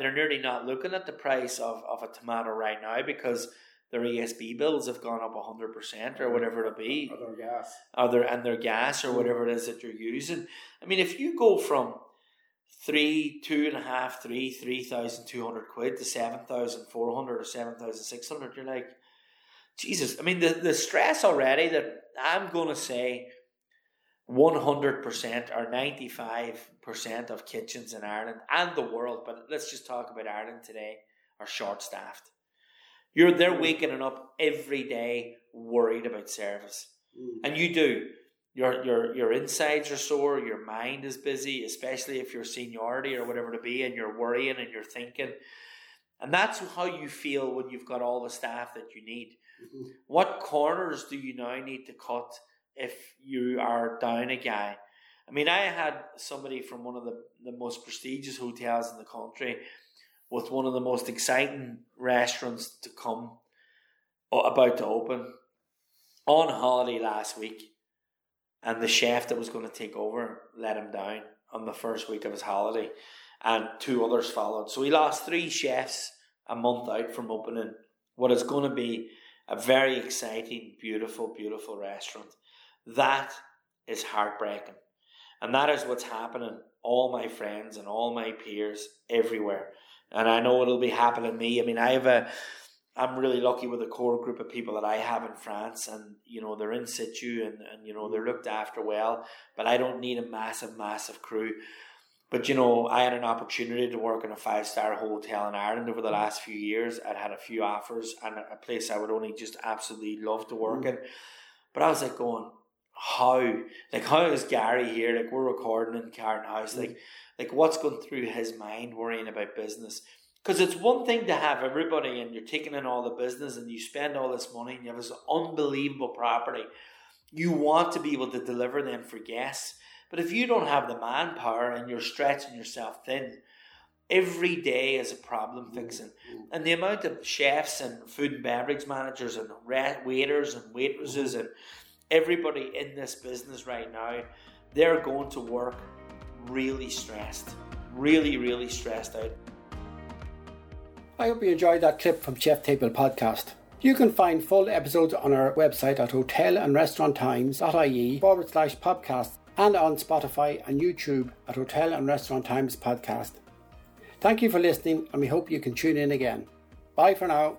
they're nearly not looking at the price of, of a tomato right now because their ESB bills have gone up hundred percent or whatever it'll be. Or their gas. Or their and their gas or whatever it is that you're using. I mean, if you go from three, two and a half, three, three thousand two hundred quid to seven thousand four hundred or seven thousand six hundred, you're like, Jesus. I mean, the the stress already that I'm gonna say. 100% or 95% of kitchens in Ireland and the world, but let's just talk about Ireland today, are short staffed. You're they're waking up every day worried about service. Mm. And you do. Your your your insides are sore, your mind is busy, especially if you're seniority or whatever to be, and you're worrying and you're thinking. And that's how you feel when you've got all the staff that you need. Mhm. What corners do you now need to cut if you are down a guy? I mean, I had somebody from one of the, the most prestigious hotels in the country with one of the most exciting restaurants to come o- about to open on holiday last week. And the chef that was going to take over let him down on the first week of his holiday, and two others followed. So he lost three chefs a month out from opening what is going to be a very exciting, beautiful, beautiful restaurant. That is heartbreaking. And that is what's happening, all my friends and all my peers everywhere. And I know it'll be happening to me. I mean, I have a, I'm really lucky with a core group of people that I have in France, and you know they're in situ and, and you know they're looked after well. But I don't need a massive, massive crew. But you know, I had an opportunity to work in a five star hotel in Ireland over the last few years. I'd had a few offers and a place I would only just absolutely love to work mm. in. But I was like going, how? Like how is Gary here? Like we're recording in Karen House. Mm. Like like what's going through his mind worrying about business? Because it's one thing to have everybody and you're taking in all the business and you spend all this money and you have this unbelievable property. You want to be able to deliver them for guests. But if you don't have the manpower and you're stretching yourself thin, every day is a problem mm, fixing. Mm. And the amount of chefs and food and beverage managers and waiters and waitresses mm-hmm. and everybody in this business right now, they're going to work really stressed. Really, really stressed out. I hope you enjoyed that clip from Chef Table podcast. You can find full episodes on our website at hotelandrestauranttimes.ie forward slash podcast and on Spotify and YouTube at Hotel and Restaurant Times Podcast. Thank you for listening and we hope you can tune in again. Bye for now.